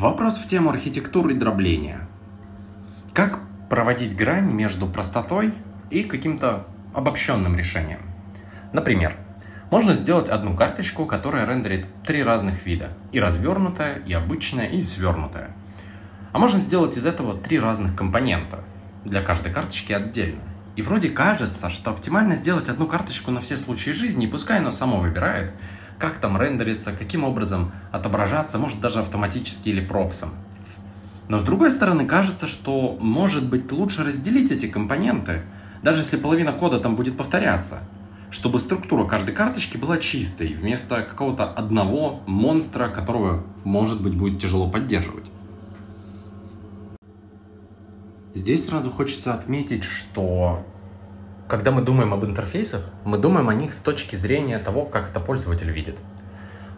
Вопрос в тему архитектуры и дробления. Как проводить грань между простотой и каким-то обобщенным решением? Например, можно сделать одну карточку, которая рендерит три разных вида. И развернутая, и обычная, и свернутая. А можно сделать из этого три разных компонента. Для каждой карточки отдельно. И вроде кажется, что оптимально сделать одну карточку на все случаи жизни, и пускай оно само выбирает, как там рендериться, каким образом отображаться, может даже автоматически или пропсом. Но с другой стороны, кажется, что может быть лучше разделить эти компоненты, даже если половина кода там будет повторяться – чтобы структура каждой карточки была чистой, вместо какого-то одного монстра, которого, может быть, будет тяжело поддерживать. Здесь сразу хочется отметить, что когда мы думаем об интерфейсах, мы думаем о них с точки зрения того, как это пользователь видит.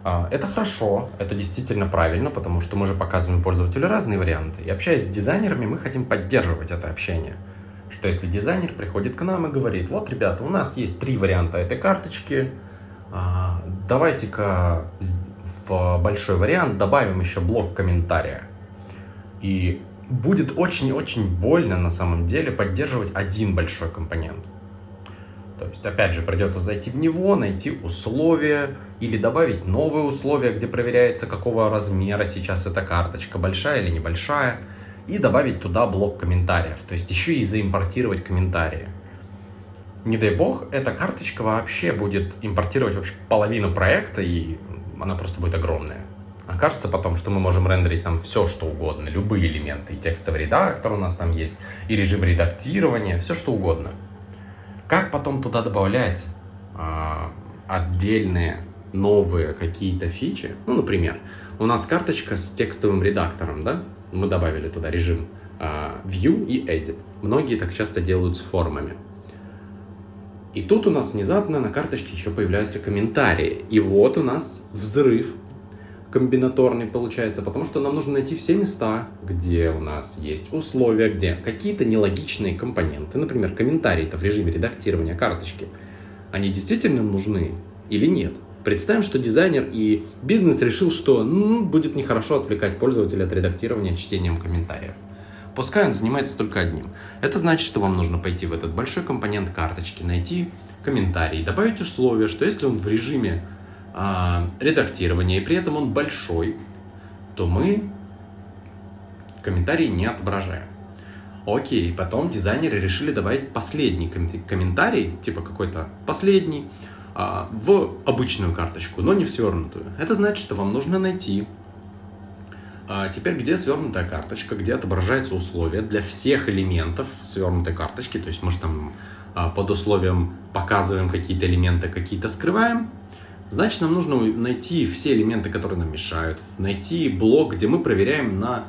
А, это хорошо, это действительно правильно, потому что мы же показываем пользователю разные варианты. И общаясь с дизайнерами, мы хотим поддерживать это общение – что если дизайнер приходит к нам и говорит, вот, ребята, у нас есть три варианта этой карточки, а, давайте-ка в большой вариант добавим еще блок комментария. И будет очень-очень больно на самом деле поддерживать один большой компонент. То есть, опять же, придется зайти в него, найти условия или добавить новые условия, где проверяется, какого размера сейчас эта карточка, большая или небольшая и добавить туда блок комментариев, то есть еще и заимпортировать комментарии. Не дай бог, эта карточка вообще будет импортировать вообще половину проекта, и она просто будет огромная. Окажется потом, что мы можем рендерить там все, что угодно, любые элементы, и текстовый редактор у нас там есть, и режим редактирования, все что угодно. Как потом туда добавлять э, отдельные новые какие-то фичи? Ну, например, у нас карточка с текстовым редактором, да? мы добавили туда режим uh, View и Edit. Многие так часто делают с формами. И тут у нас внезапно на карточке еще появляются комментарии. И вот у нас взрыв комбинаторный получается, потому что нам нужно найти все места, где у нас есть условия, где какие-то нелогичные компоненты, например, комментарии-то в режиме редактирования карточки, они действительно нужны или нет. Представим, что дизайнер и бизнес решил, что ну, будет нехорошо отвлекать пользователя от редактирования чтением комментариев. Пускай он занимается только одним. Это значит, что вам нужно пойти в этот большой компонент карточки, найти комментарий, добавить условие, что если он в режиме э, редактирования и при этом он большой, то мы комментарии не отображаем. Окей, потом дизайнеры решили добавить последний комментарий, типа какой-то последний, а, в обычную карточку, но не в свернутую. Это значит, что вам нужно найти а, теперь, где свернутая карточка, где отображаются условия для всех элементов свернутой карточки. То есть мы же там а, под условием показываем какие-то элементы, какие-то скрываем. Значит, нам нужно найти все элементы, которые нам мешают, найти блок, где мы проверяем на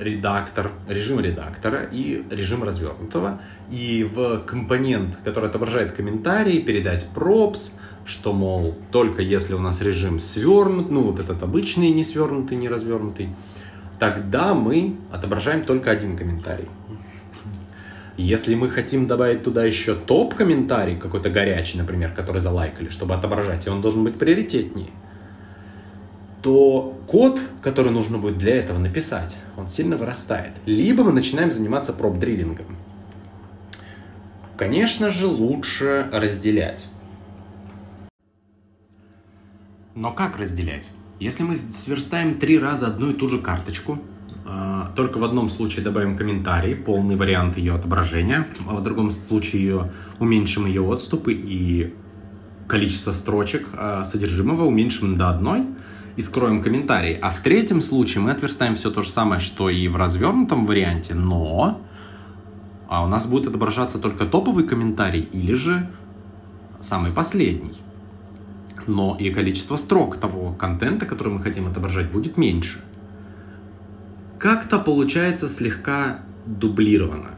редактор, режим редактора и режим развернутого. И в компонент, который отображает комментарии, передать props, что, мол, только если у нас режим свернут, ну вот этот обычный, не свернутый, не развернутый, тогда мы отображаем только один комментарий. Если мы хотим добавить туда еще топ-комментарий, какой-то горячий, например, который залайкали, чтобы отображать, и он должен быть приоритетнее, то код, который нужно будет для этого написать, он сильно вырастает. Либо мы начинаем заниматься проб-дриллингом. Конечно же, лучше разделять. Но как разделять? Если мы сверстаем три раза одну и ту же карточку, только в одном случае добавим комментарий, полный вариант ее отображения, а в другом случае ее уменьшим ее отступы и количество строчек а, содержимого уменьшим до одной – и скроем комментарий. А в третьем случае мы отверстаем все то же самое, что и в развернутом варианте, но а у нас будет отображаться только топовый комментарий или же самый последний. Но и количество строк того контента, который мы хотим отображать, будет меньше. Как-то получается слегка дублировано.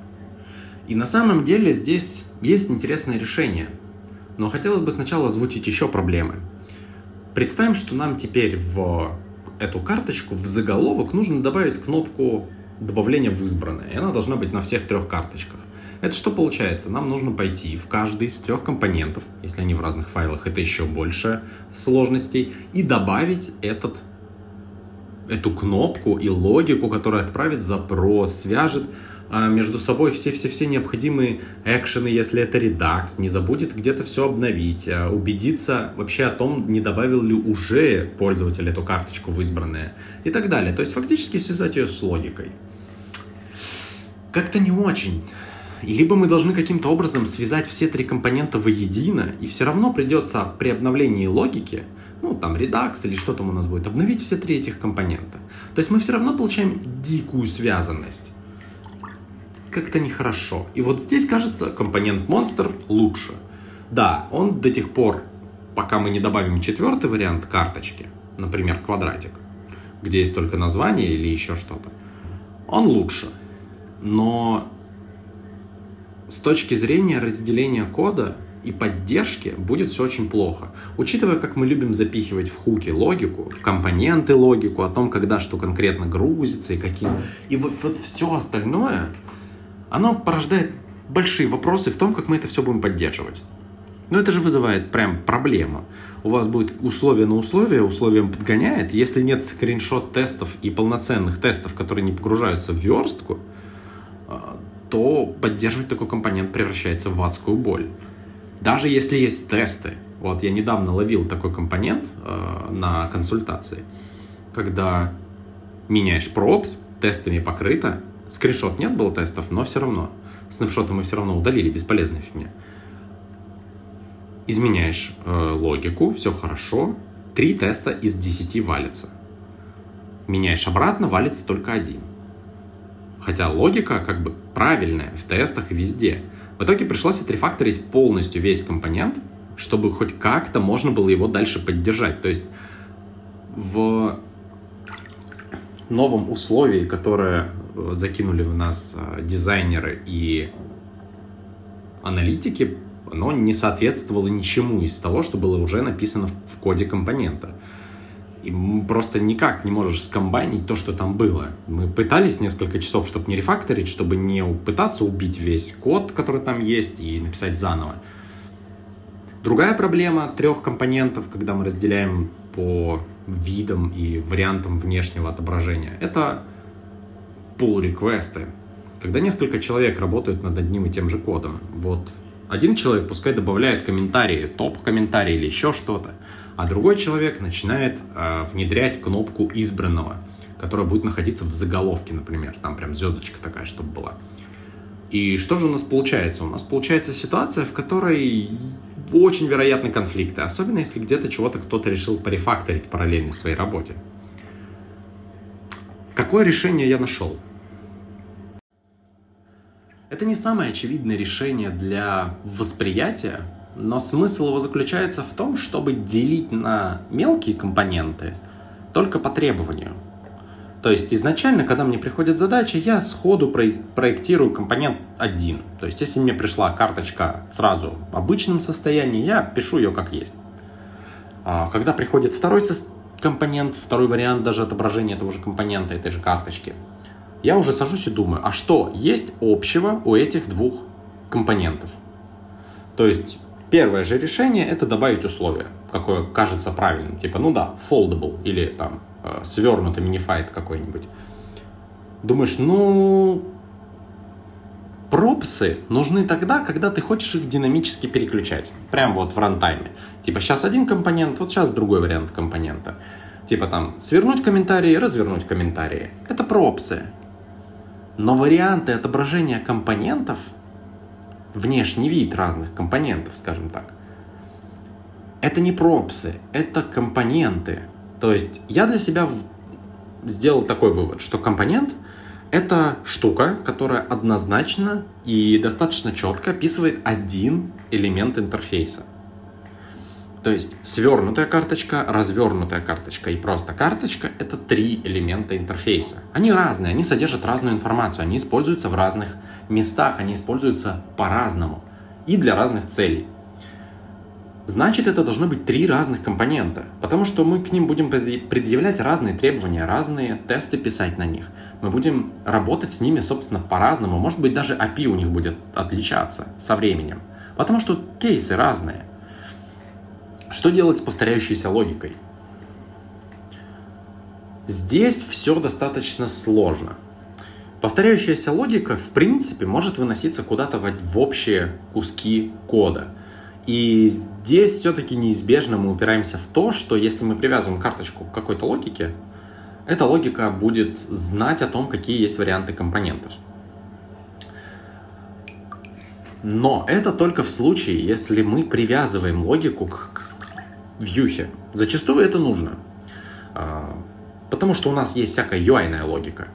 И на самом деле здесь есть интересное решение. Но хотелось бы сначала озвучить еще проблемы. Представим, что нам теперь в эту карточку, в заголовок, нужно добавить кнопку добавления в избранное. И она должна быть на всех трех карточках. Это что получается? Нам нужно пойти в каждый из трех компонентов, если они в разных файлах, это еще больше сложностей, и добавить этот эту кнопку и логику, которая отправит запрос, свяжет а, между собой все-все-все необходимые экшены, если это редакс, не забудет где-то все обновить, а, убедиться вообще о том, не добавил ли уже пользователь эту карточку в избранное и так далее. То есть фактически связать ее с логикой. Как-то не очень. Либо мы должны каким-то образом связать все три компонента воедино, и все равно придется при обновлении логики ну, там, редакс или что там у нас будет, обновить все три этих компонента. То есть мы все равно получаем дикую связанность. Как-то нехорошо. И вот здесь, кажется, компонент монстр лучше. Да, он до тех пор, пока мы не добавим четвертый вариант карточки, например, квадратик, где есть только название или еще что-то, он лучше. Но с точки зрения разделения кода и поддержки будет все очень плохо. Учитывая, как мы любим запихивать в хуки логику, в компоненты логику, о том, когда что конкретно грузится и какие... И вот, вот все остальное, оно порождает большие вопросы в том, как мы это все будем поддерживать. Но это же вызывает прям проблему. У вас будет условие на условие, условием подгоняет. Если нет скриншот тестов и полноценных тестов, которые не погружаются в верстку, а, то поддерживать такой компонент превращается в адскую боль. Даже если есть тесты, вот я недавно ловил такой компонент э, на консультации, когда меняешь пропс, тестами покрыто, скриншот нет было тестов, но все равно. Снапшоты мы все равно удалили, бесполезная фигня. Изменяешь э, логику, все хорошо, три теста из десяти валится. Меняешь обратно, валится только один. Хотя логика как бы правильная в тестах везде – в итоге пришлось отрефакторить полностью весь компонент, чтобы хоть как-то можно было его дальше поддержать. То есть в новом условии, которое э, закинули в нас э, дизайнеры и аналитики, оно не соответствовало ничему из того, что было уже написано в коде компонента. И просто никак не можешь скомбайнить то, что там было. Мы пытались несколько часов, чтобы не рефакторить, чтобы не пытаться убить весь код, который там есть, и написать заново. Другая проблема трех компонентов, когда мы разделяем по видам и вариантам внешнего отображения, это pull реквесты Когда несколько человек работают над одним и тем же кодом, вот один человек пускай добавляет комментарии, топ-комментарии или еще что-то, а другой человек начинает э, внедрять кнопку избранного, которая будет находиться в заголовке, например, там прям звездочка такая, чтобы была. И что же у нас получается? У нас получается ситуация, в которой очень вероятны конфликты, особенно если где-то чего-то кто-то решил порефакторить параллельно своей работе. Какое решение я нашел? Это не самое очевидное решение для восприятия, но смысл его заключается в том, чтобы делить на мелкие компоненты только по требованию. То есть изначально, когда мне приходит задача, я сходу проектирую компонент один. То есть если мне пришла карточка сразу в обычном состоянии, я пишу ее как есть. А когда приходит второй компонент, второй вариант даже отображения этого же компонента, этой же карточки, я уже сажусь и думаю, а что есть общего у этих двух компонентов? То есть Первое же решение это добавить условие, какое кажется правильным. Типа, ну да, foldable или там э, свернутый минифайт какой-нибудь. Думаешь, ну, пропсы нужны тогда, когда ты хочешь их динамически переключать. Прям вот в рантайме. Типа, сейчас один компонент, вот сейчас другой вариант компонента. Типа там, свернуть комментарии, развернуть комментарии. Это пропсы. Но варианты отображения компонентов – внешний вид разных компонентов, скажем так. Это не пропсы, это компоненты. То есть я для себя сделал такой вывод, что компонент — это штука, которая однозначно и достаточно четко описывает один элемент интерфейса — то есть свернутая карточка, развернутая карточка и просто карточка — это три элемента интерфейса. Они разные, они содержат разную информацию, они используются в разных местах, они используются по-разному и для разных целей. Значит, это должны быть три разных компонента, потому что мы к ним будем предъявлять разные требования, разные тесты писать на них. Мы будем работать с ними, собственно, по-разному. Может быть, даже API у них будет отличаться со временем, потому что кейсы разные — что делать с повторяющейся логикой? Здесь все достаточно сложно. Повторяющаяся логика, в принципе, может выноситься куда-то в общие куски кода. И здесь все-таки неизбежно мы упираемся в то, что если мы привязываем карточку к какой-то логике, эта логика будет знать о том, какие есть варианты компонентов. Но это только в случае, если мы привязываем логику к вьюхе. Зачастую это нужно. А, потому что у нас есть всякая UI-ная логика.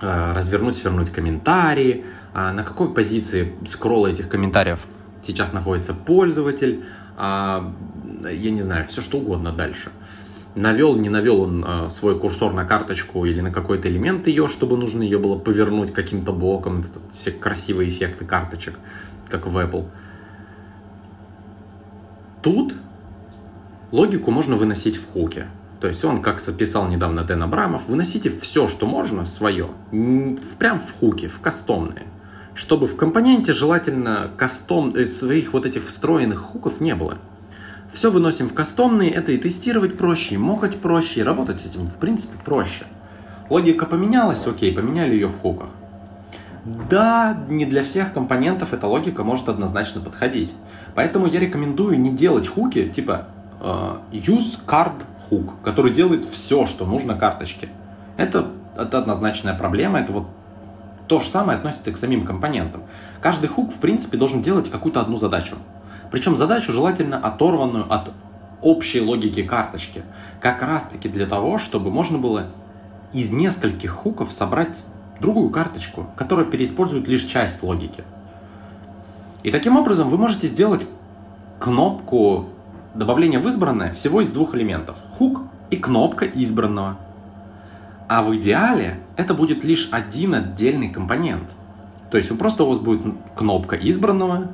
А, развернуть, свернуть комментарии, а, на какой позиции скролла этих комментариев сейчас находится пользователь, я не знаю, все что угодно дальше навел, не навел он свой курсор на карточку или на какой-то элемент ее, чтобы нужно ее было повернуть каким-то боком, все красивые эффекты карточек, как в Apple. Тут логику можно выносить в хуке. То есть он, как записал недавно Дэн Абрамов, выносите все, что можно, свое, прям в хуке, в кастомные. Чтобы в компоненте желательно кастом, э, своих вот этих встроенных хуков не было. Все выносим в кастомные, это и тестировать проще, и мокать проще, и работать с этим, в принципе, проще. Логика поменялась, окей, поменяли ее в хуках. Да, не для всех компонентов эта логика может однозначно подходить. Поэтому я рекомендую не делать хуки типа use card hook, который делает все, что нужно карточке. Это, это однозначная проблема, это вот то же самое относится к самим компонентам. Каждый хук, в принципе, должен делать какую-то одну задачу. Причем задачу желательно оторванную от общей логики карточки. Как раз таки для того, чтобы можно было из нескольких хуков собрать другую карточку, которая переиспользует лишь часть логики. И таким образом вы можете сделать кнопку добавления в избранное всего из двух элементов. Хук и кнопка избранного. А в идеале это будет лишь один отдельный компонент. То есть вы просто у вас будет кнопка избранного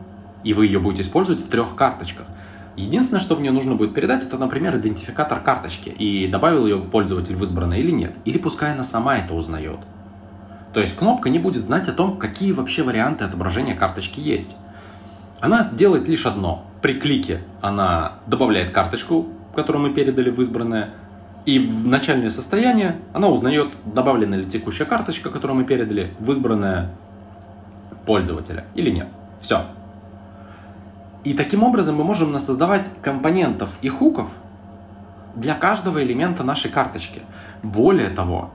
и вы ее будете использовать в трех карточках. Единственное, что в нее нужно будет передать, это, например, идентификатор карточки, и добавил ее пользователь в избранное или нет, или пускай она сама это узнает. То есть кнопка не будет знать о том, какие вообще варианты отображения карточки есть. Она сделает лишь одно. При клике она добавляет карточку, которую мы передали в избранное, и в начальное состояние она узнает, добавлена ли текущая карточка, которую мы передали в избранное пользователя или нет. Все, и таким образом мы можем создавать компонентов и хуков для каждого элемента нашей карточки. Более того,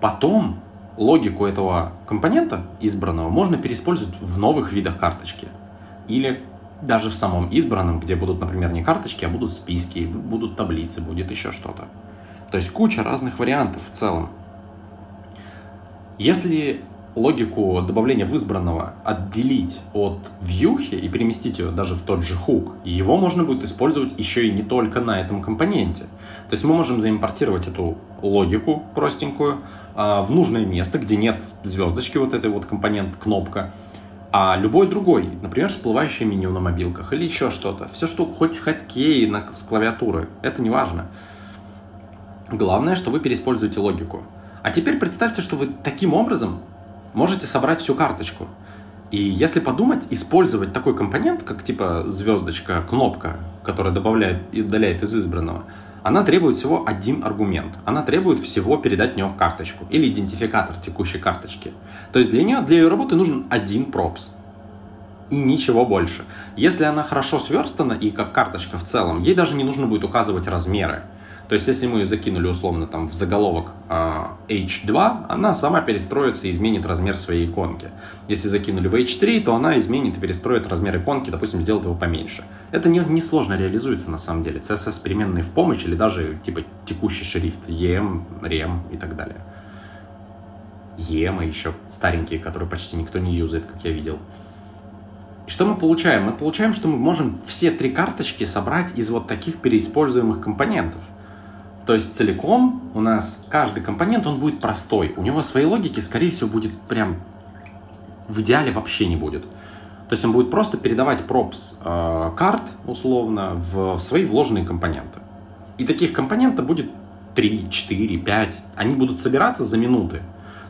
потом логику этого компонента избранного можно переиспользовать в новых видах карточки. Или даже в самом избранном, где будут, например, не карточки, а будут списки, будут таблицы, будет еще что-то. То есть куча разных вариантов в целом. Если логику добавления в избранного отделить от вьюхи и переместить ее даже в тот же хук, его можно будет использовать еще и не только на этом компоненте. То есть мы можем заимпортировать эту логику простенькую а, в нужное место, где нет звездочки, вот этой вот компонент, кнопка, а любой другой, например, всплывающее меню на мобилках или еще что-то. Все, что хоть хаткей на, с клавиатуры, это не важно. Главное, что вы переиспользуете логику. А теперь представьте, что вы таким образом можете собрать всю карточку. И если подумать, использовать такой компонент, как типа звездочка, кнопка, которая добавляет и удаляет из избранного, она требует всего один аргумент. Она требует всего передать в карточку или идентификатор текущей карточки. То есть для нее, для ее работы нужен один пропс. И ничего больше. Если она хорошо сверстана и как карточка в целом, ей даже не нужно будет указывать размеры. То есть, если мы закинули условно там в заголовок э, H2, она сама перестроится и изменит размер своей иконки. Если закинули в H3, то она изменит и перестроит размер иконки, допустим, сделает его поменьше. Это не, не сложно реализуется на самом деле. CSS переменные в помощь или даже типа текущий шрифт EM, REM и так далее. EM еще старенькие, которые почти никто не юзает, как я видел. И что мы получаем? Мы получаем, что мы можем все три карточки собрать из вот таких переиспользуемых компонентов – то есть целиком у нас каждый компонент, он будет простой. У него своей логики, скорее всего, будет прям в идеале вообще не будет. То есть он будет просто передавать пропс э, карт, условно, в, в свои вложенные компоненты. И таких компонентов будет 3, 4, 5. Они будут собираться за минуты.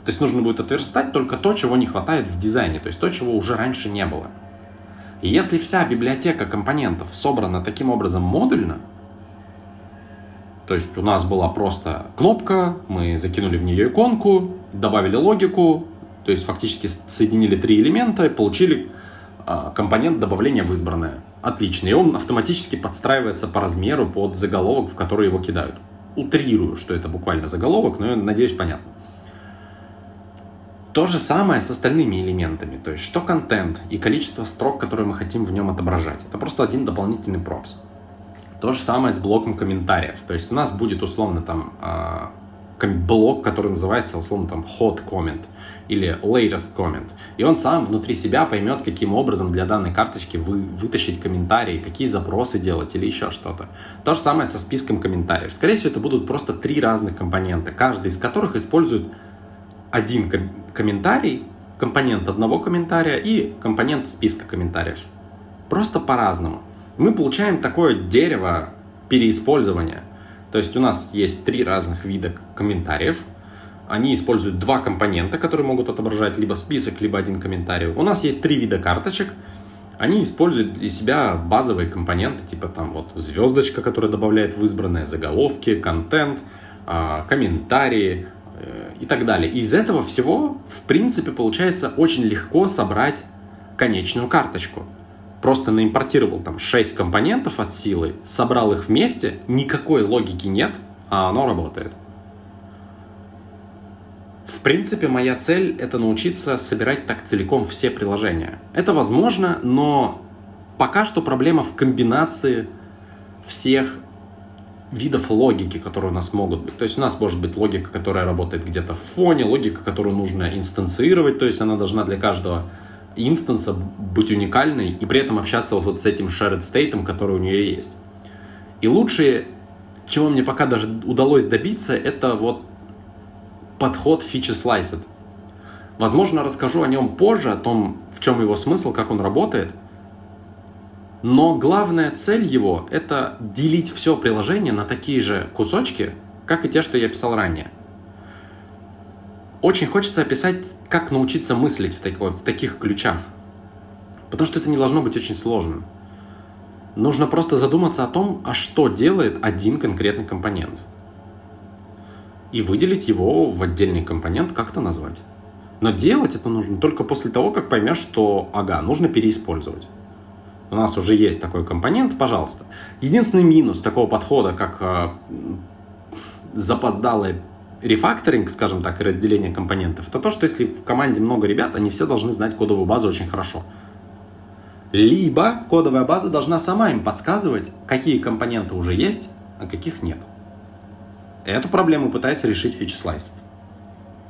То есть нужно будет отверстать только то, чего не хватает в дизайне, то есть то, чего уже раньше не было. И если вся библиотека компонентов собрана таким образом модульно, То есть у нас была просто кнопка, мы закинули в нее иконку, добавили логику, то есть фактически соединили три элемента и получили а, компонент добавления в избранное. Отлично. И он автоматически подстраивается по размеру под заголовок, в который его кидают. Утрирую, что это буквально заголовок, но надеюсь, понятно. То же самое с остальными элементами, то есть что контент и количество строк, которые мы хотим в нем отображать. Это просто один дополнительный пропс. То же самое с блоком комментариев. То есть у нас будет условно там э, блок, который называется условно там hot comment или latest comment. И он сам внутри себя поймет, каким образом для данной карточки вы вытащить комментарии, какие запросы делать или еще что-то. То же самое со списком комментариев. Скорее всего, это будут просто три разных компонента, каждый из которых использует один комментарий, компонент одного комментария и компонент списка комментариев. Просто по-разному. Мы получаем такое дерево переиспользования. То есть у нас есть три разных вида комментариев. Они используют два компонента, которые могут отображать либо список, либо один комментарий. У нас есть три вида карточек. Они используют для себя базовые компоненты, типа там вот звездочка, которая добавляет в избранное, заголовки, контент, а, комментарии, Э, и так далее. И из этого всего, в принципе, получается очень легко собрать конечную карточку. Просто наимпортировал там 6 компонентов от силы, собрал их вместе, никакой логики нет, а оно работает. В принципе, моя цель — это научиться собирать так целиком все приложения. Это возможно, но пока что проблема в комбинации всех видов логики, которые у нас могут быть. То есть у нас может быть логика, которая работает где-то в фоне, логика, которую нужно инстанцировать, то есть она должна для каждого инстанса быть уникальной и при этом общаться вот с этим shared state, который у нее есть. И лучшее, чего мне пока даже удалось добиться, это вот подход feature sliced. Возможно, расскажу о нем позже, о том, в чем его смысл, как он работает – но главная цель его — это делить все приложение на такие же кусочки, как и те, что я писал ранее. Очень хочется описать, как научиться мыслить в, такой, в таких ключах. Потому что это не должно быть очень сложным. Нужно просто задуматься о том, а что делает один конкретный компонент. И выделить его в отдельный компонент, как-то назвать. Но делать это нужно только после того, как поймешь, что, ага, нужно переиспользовать у нас уже есть такой компонент, пожалуйста. Единственный минус такого подхода, как э, запоздалый рефакторинг, скажем так, и разделение компонентов, это то, что если в команде много ребят, они все должны знать кодовую базу очень хорошо. Либо кодовая база должна сама им подсказывать, какие компоненты уже есть, а каких нет. Эту проблему пытается решить Feature Slice.